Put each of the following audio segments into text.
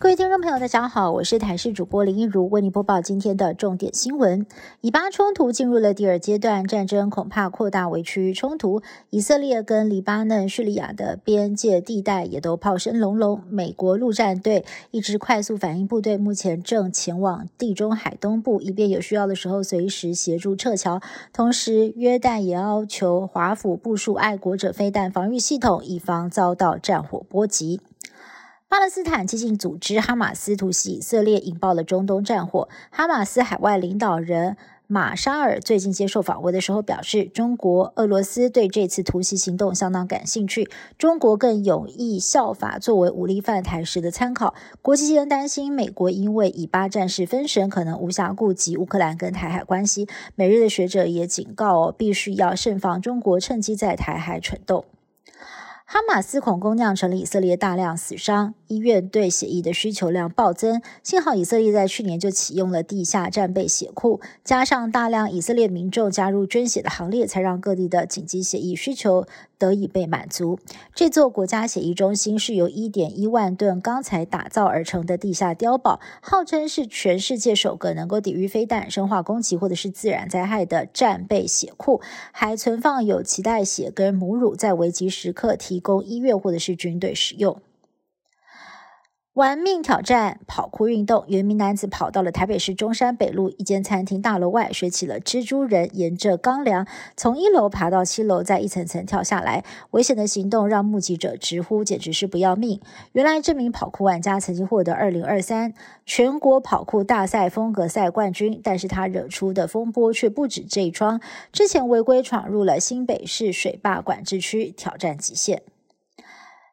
各位听众朋友，大家好，我是台视主播林一如，为您播报今天的重点新闻。以巴冲突进入了第二阶段，战争恐怕扩大为区域冲突。以色列跟黎巴嫩、叙利亚的边界地带也都炮声隆隆。美国陆战队一支快速反应部队目前正前往地中海东部，以便有需要的时候随时协助撤侨。同时，约旦也要求华府部署爱国者飞弹防御系统，以防遭到战火波及。巴勒斯坦激进组织哈马斯突袭以色列，引爆了中东战火。哈马斯海外领导人马沙尔最近接受访问的时候表示，中国、俄罗斯对这次突袭行动相当感兴趣，中国更有意效法作为武力犯台时的参考。国际间担心美国因为以巴战事分神，可能无暇顾及乌克兰跟台海关系。美日的学者也警告，必须要慎防中国趁机在台海蠢动。哈马斯恐攻酿成了以色列大量死伤，医院对血液的需求量暴增。幸好以色列在去年就启用了地下战备血库，加上大量以色列民众加入捐血的行列，才让各地的紧急血液需求得以被满足。这座国家血液中心是由一点一万吨钢材打造而成的地下碉堡，号称是全世界首个能够抵御飞弹、生化攻击或者是自然灾害的战备血库，还存放有脐带血跟母乳，在危急时刻提。提供医院或者是军队使用。玩命挑战跑酷运动，有一名男子跑到了台北市中山北路一间餐厅大楼外，学起了蜘蛛人，沿着钢梁从一楼爬到七楼，再一层层跳下来。危险的行动让目击者直呼简直是不要命。原来这名跑酷玩家曾经获得二零二三全国跑酷大赛风格赛冠军，但是他惹出的风波却不止这一桩。之前违规闯入了新北市水坝管制区，挑战极限。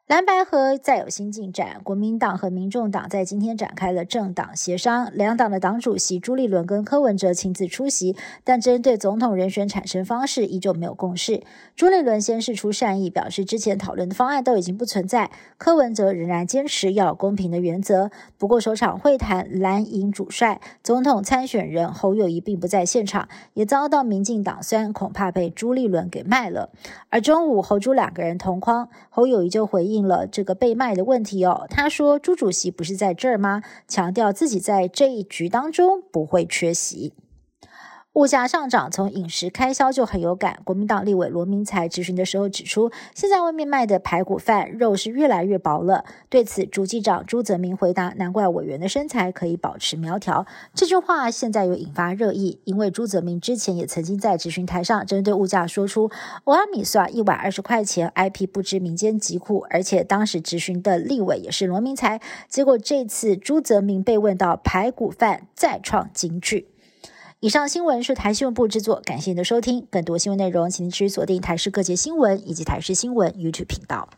蓝白河再有新进展，国民党和民众党在今天展开了政党协商，两党的党主席朱立伦跟柯文哲亲自出席，但针对总统人选产生方式依旧没有共识。朱立伦先是出善意，表示之前讨论的方案都已经不存在，柯文哲仍然坚持要公平的原则。不过首场会谈，蓝营主帅总统参选人侯友谊并不在现场，也遭到民进党酸，恐怕被朱立伦给卖了。而中午侯朱两个人同框，侯友谊就回应。应了这个被卖的问题哦，他说朱主席不是在这儿吗？强调自己在这一局当中不会缺席。物价上涨，从饮食开销就很有感。国民党立委罗明才质询的时候指出，现在外面卖的排骨饭肉是越来越薄了。对此，主机长朱泽明回答：“难怪委员的身材可以保持苗条。”这句话现在又引发热议，因为朱泽明之前也曾经在质询台上针对物价说出：“欧阿米算一碗二十块钱，IP 不知民间疾苦。”而且当时质询的立委也是罗明才。结果这次朱泽明被问到排骨饭再创金句。以上新闻是台新闻部制作，感谢您的收听。更多新闻内容，请您持续锁定台视各界新闻以及台视新闻 YouTube 频道。